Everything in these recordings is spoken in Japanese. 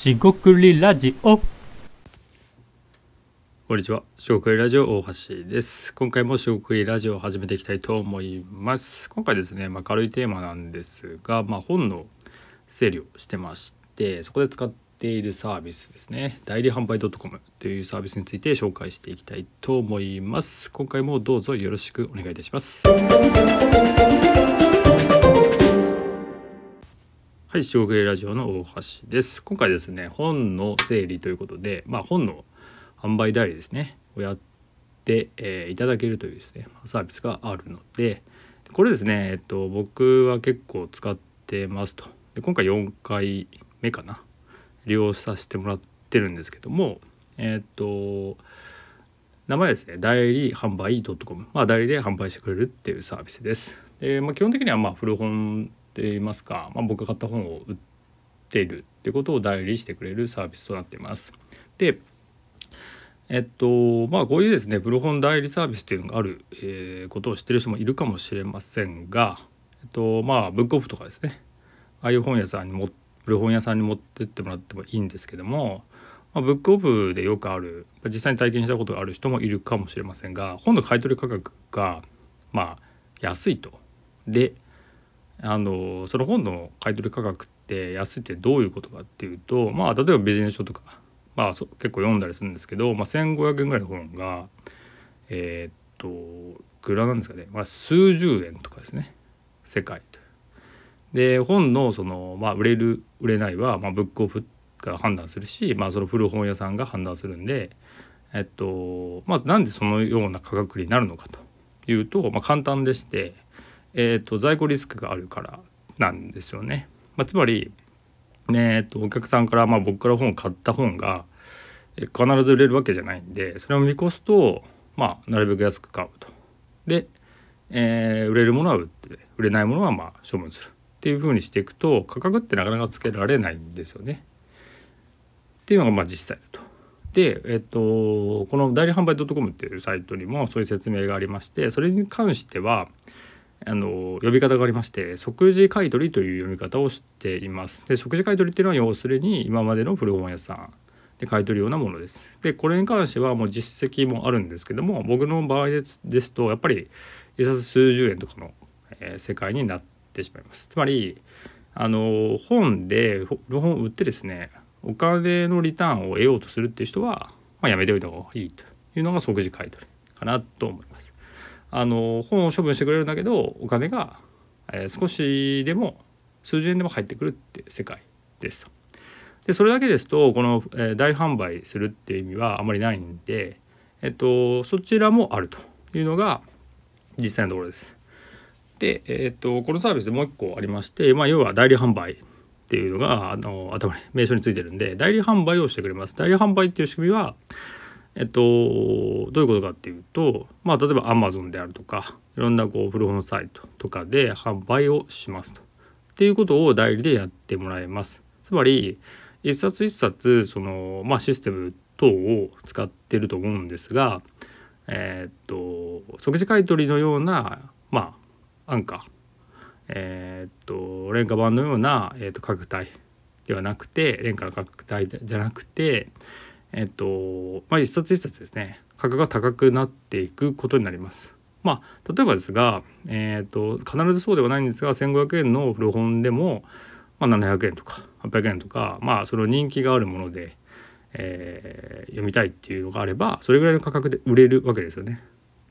しごくりラジオこんにちは。しごくりラジオ大橋です。今回もしごくりラジオを始めていきたいと思います。今回ですね、まあ、軽いテーマなんですが、まあ、本の整理をしてまして、そこで使っているサービスですね、代理販売 .com というサービスについて紹介していきたいと思います。今回もどうぞよろしくお願いいたします。はい、しごくりラジオの大橋です。今回ですね、本の整理ということで、まあ、本の販売代理ですねをやって、えーいただけるというですねサービスがあるのでこれですね、えっと、僕は結構使ってますと。で今回4回目かな利用させてもらってるんですけどもえっと名前ですね代理販売 .com まあ代理で販売してくれるっていうサービスです。で、まあ、基本的にはまあ古本といいますか、まあ、僕が買った本を売ってるってことを代理してくれるサービスとなっています。でえっとまあこういうですね古本代理サービスっていうのがある、えーことを知ってる人もいるかもしれませんが、えっとまあブックオフとかですね。ああいう本屋さんにも古本屋さんに持ってってもらってもいいんですけども、まあ、ブックオフでよくある実際に体験したことがある人もいるかもしれませんが本の買い取り価格がまあ安いと。であのその本の買取価格って安いってどういうことかっていうとまあ例えばビジネス書とかまあ結構読んだりするんですけど、まあ、1,500円ぐらいの本がえーっといくらなんですかね、まあ、数十円とかですね世界と。で本のその、まあ、売れる売れないは、まあ、ブックオフが判断するし、まあ、その古本屋さんが判断するんでえっとまあなんでそのような価格になるのかというと、まあ、簡単でして、えっと在庫リスクがあるからなんですよね。まあ、つまりえー、とお客さんから、まあ、僕から本を買った本がえ必ず売れるわけじゃないんでそれを見越すと、まあ、なるべく安く買うと。で、えー売れるものは売って売れないものはまあ処分するっていうふうにしていくと価格ってなかなかつけられないんですよね。っていうのがまあ実際だと。で、えっと、この代理販売 .com っていうサイトにもそういう説明がありましてそれに関してはあの呼び方がありまして即時買取という読み方をしています。で即時買取っていうのは要するに今までの古本屋さんで買い取るようなものです。でこれに関してはもう実績もあるんですけども僕の場合ですですとやっぱり一冊数十円とかの、えー世界になってしまいます。つまりあの本で古本を売ってですねお金のリターンを得ようとするっていう人は、まあ、やめておいた方がいいというのが即時買い取りかなと思います。あの本を処分してくれるんだけどお金が、えー少しでも数十円でも入ってくるって世界ですと。でそれだけですとこの、えー大販売するっていう意味はあまりないんで、えっと、そちらもあるというのが実際のところです。で、えっと、このサービスでもう一個ありまして、まあ、要は代理販売っていうのがあの頭に名称についてるんで代理販売をしてくれます。代理販売っていう仕組みはえっと、どういうことかっていうと、まあ、例えば Amazon であるとかいろんなこう古本サイトとかで販売をしますと。っていうことを代理でやってもらいます。つまり一冊一冊その、まあ、システム等を使ってると思うんですが、えーっと即時買取のような、まあ、安価、えーっと廉価版のような、えーっと価格帯ではなくて廉価な価格帯じゃなくてえっとまあ、一冊一冊ですね価格が高くなっていくことになります。まあ、例えばですが、えっと必ずそうではないんですが1,500円の古本でも、まあ、700円とか800円とか、まあ、その人気があるもので、えー読みたいっていうのがあればそれぐらいの価格で売れるわけですよね。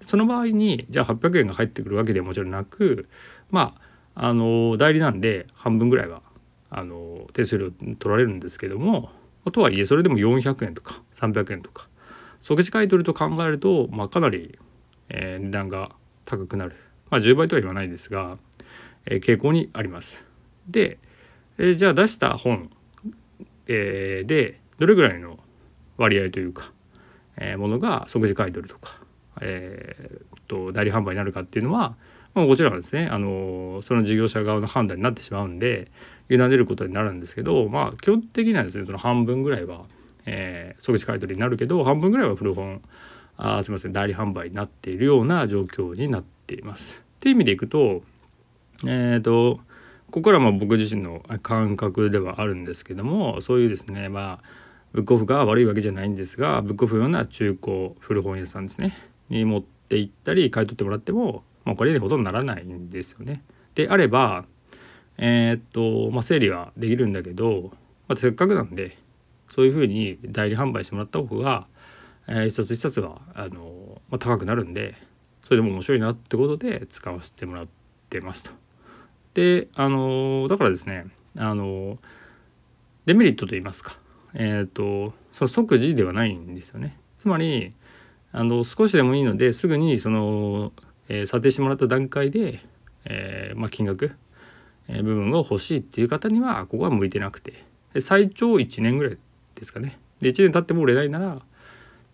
その場合にじゃあ800円が入ってくるわけではもちろんなくまああの代理なんで半分ぐらいはあの手数料取られるんですけどもとはいえそれでも400円とか300円とか即時買い取りと考えると、まあ、かなり、えー値段が高くなる、まあ、10倍とは言わないですが、えー傾向にあります。で、えーじゃあ出した本、えーでどれぐらいの割合というか、えーものが即時買い取りとか、えーと代理販売になるかっていうのは、まあ、もちろんですね、あのその事業者側の判断になってしまうんで委ねることになるんですけど、まあ、基本的にはですねその半分ぐらいは、えー即時買い取りになるけど半分ぐらいは古本あすいません代理販売になっているような状況になっています。っていう意味でいくとえっ、とここらは僕自身の感覚ではあるんですけどもそういうですねまあブックオフが悪いわけじゃないんですがブックオフのような中古古本屋さんですねに持って行ったり買い取ってもらっても、まあ、これにほとんどならないんですよね。であればえー、っとまあ整理はできるんだけど、まあ、せっかくなんでそういうふうに代理販売してもらった方が、えー、一冊一冊はあの、まあ、高くなるんでそれでも面白いなってことで使わせてもらってますと。であのだからですねあのデメリットと言いますかえっ、ー、とその即時ではないんですよね。つまりあの少しでもいいのですぐにその、えー、査定してもらった段階で、えー、まあ、金額、部分が欲しいっていう方にはここは向いてなくてで最長1年ぐらいですかね。で1年経っても売れないなら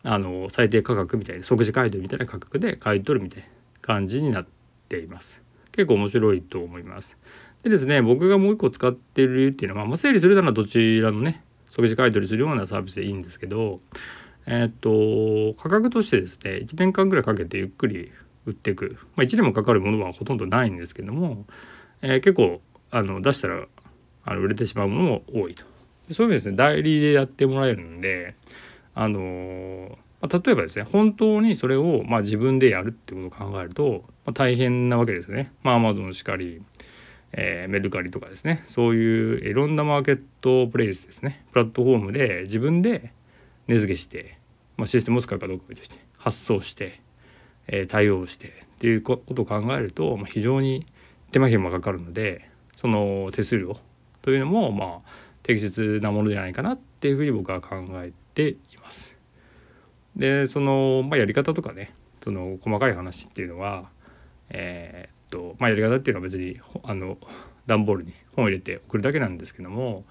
あの最低価格みたいな即時買い取りみたいな価格で買い取るみたいな感じになっています。結構面白いと思います。でですね僕がもう一個使ってる理由っていうのは、まあ、整理するならどちらのね即時買い取りするようなサービスでいいんですけどえっ、と価格としてですね1年間ぐらいかけてゆっくり売っていく、まあ、1年もかかるものはほとんどないんですけども、えー、結構あの出したらあの売れてしまうものも多いと。そういう意味ですね代理でやってもらえるんであのまあ、例えばですね本当にそれをまあ自分でやるってことを考えると、まあ、大変なわけですね。まあ、アマゾンしかり、えー、メルカリとかですね。そういういろんなマーケットプレイスですね。プラットフォームで自分で値付けして、まあ、システムを使うかどうかとして発送して、えー、対応してっていうことを考えると、まあ、非常に手間暇かかるのでその手数料というのもまあ適切なものじゃないかなっていうふうに僕は考えています。でその、まあ、やり方とかねその細かい話っていうのはえー、っとまあやり方っていうのは別にあの段ボールに本を入れて送るだけなんですけども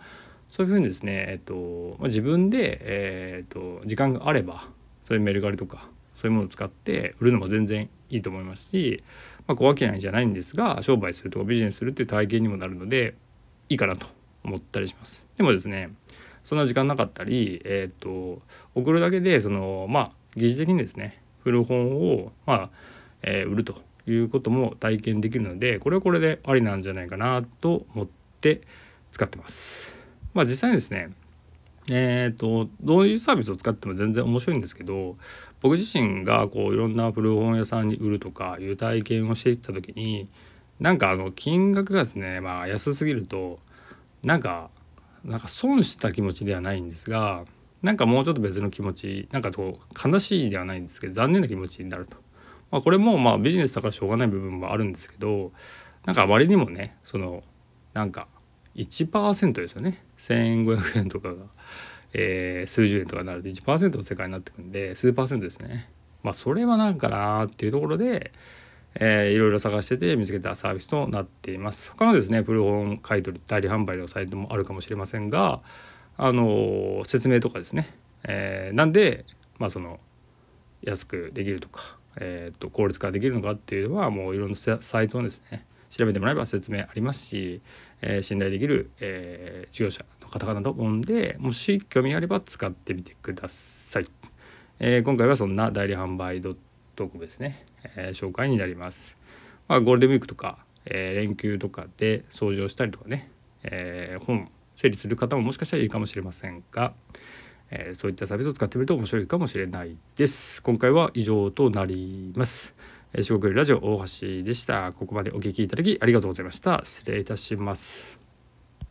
そういうふうにですね、えっとまあ、自分で、えー、っと時間があればそういうメルカリとかそういうものを使って売るのも全然いいと思いますし、まあ、小商いじゃないんですが商売するとかビジネスするっていう体験にもなるのでいいかなと思ったりします。でもですねそんな時間なかったり、えっ、と送るだけでそのまあ疑似的にですね古本をまあ、えー、売るということも体験できるのでこれはこれでありなんじゃないかなと思って使ってます。まあ実際にですねえーと、どういうサービスを使っても全然面白いんですけど僕自身がこういろんな古本屋さんに売るとかいう体験をしていった時になんかあの金額がですねまあ安すぎるとなんかなんか損した気持ちではないんですがなんかもうちょっと別の気持ちなんかこう悲しいではないんですけど残念な気持ちになると。まあ、これもまあビジネスだからしょうがない部分もあるんですけどなんかあまりにもねそのなんか1%ですよね1,500円とかが、えー、数十円とかになると1%の世界になってくんで数パーセントですね。まあそれはなんかなっていうところで、えー、いろいろ探してて見つけたサービスとなっています。他のですね古本買い取り代理販売のサイトもあるかもしれませんがあの説明とかですね、えー、なんでまあその安くできるとかえーと、効率化できるのかっていうのはもういろんなサイトをですね調べてもらえば説明ありますし、えー、信頼できる、えー、事業者の方々と思うんでもし興味あれば使ってみてください。えー、今回はそんな代理販売ドットコムですね、え紹介になります。まあ、ゴールデンウィークとか、え連休とかで掃除をしたりとかね、え本整理する方ももしかしたらいいかもしれませんが、え、そういったサービスを使ってみると面白いかもしれないです。今回は以上となります。えー、四国ラジオ大橋でした。ここまでお聴きいただきありがとうございました。失礼いたします。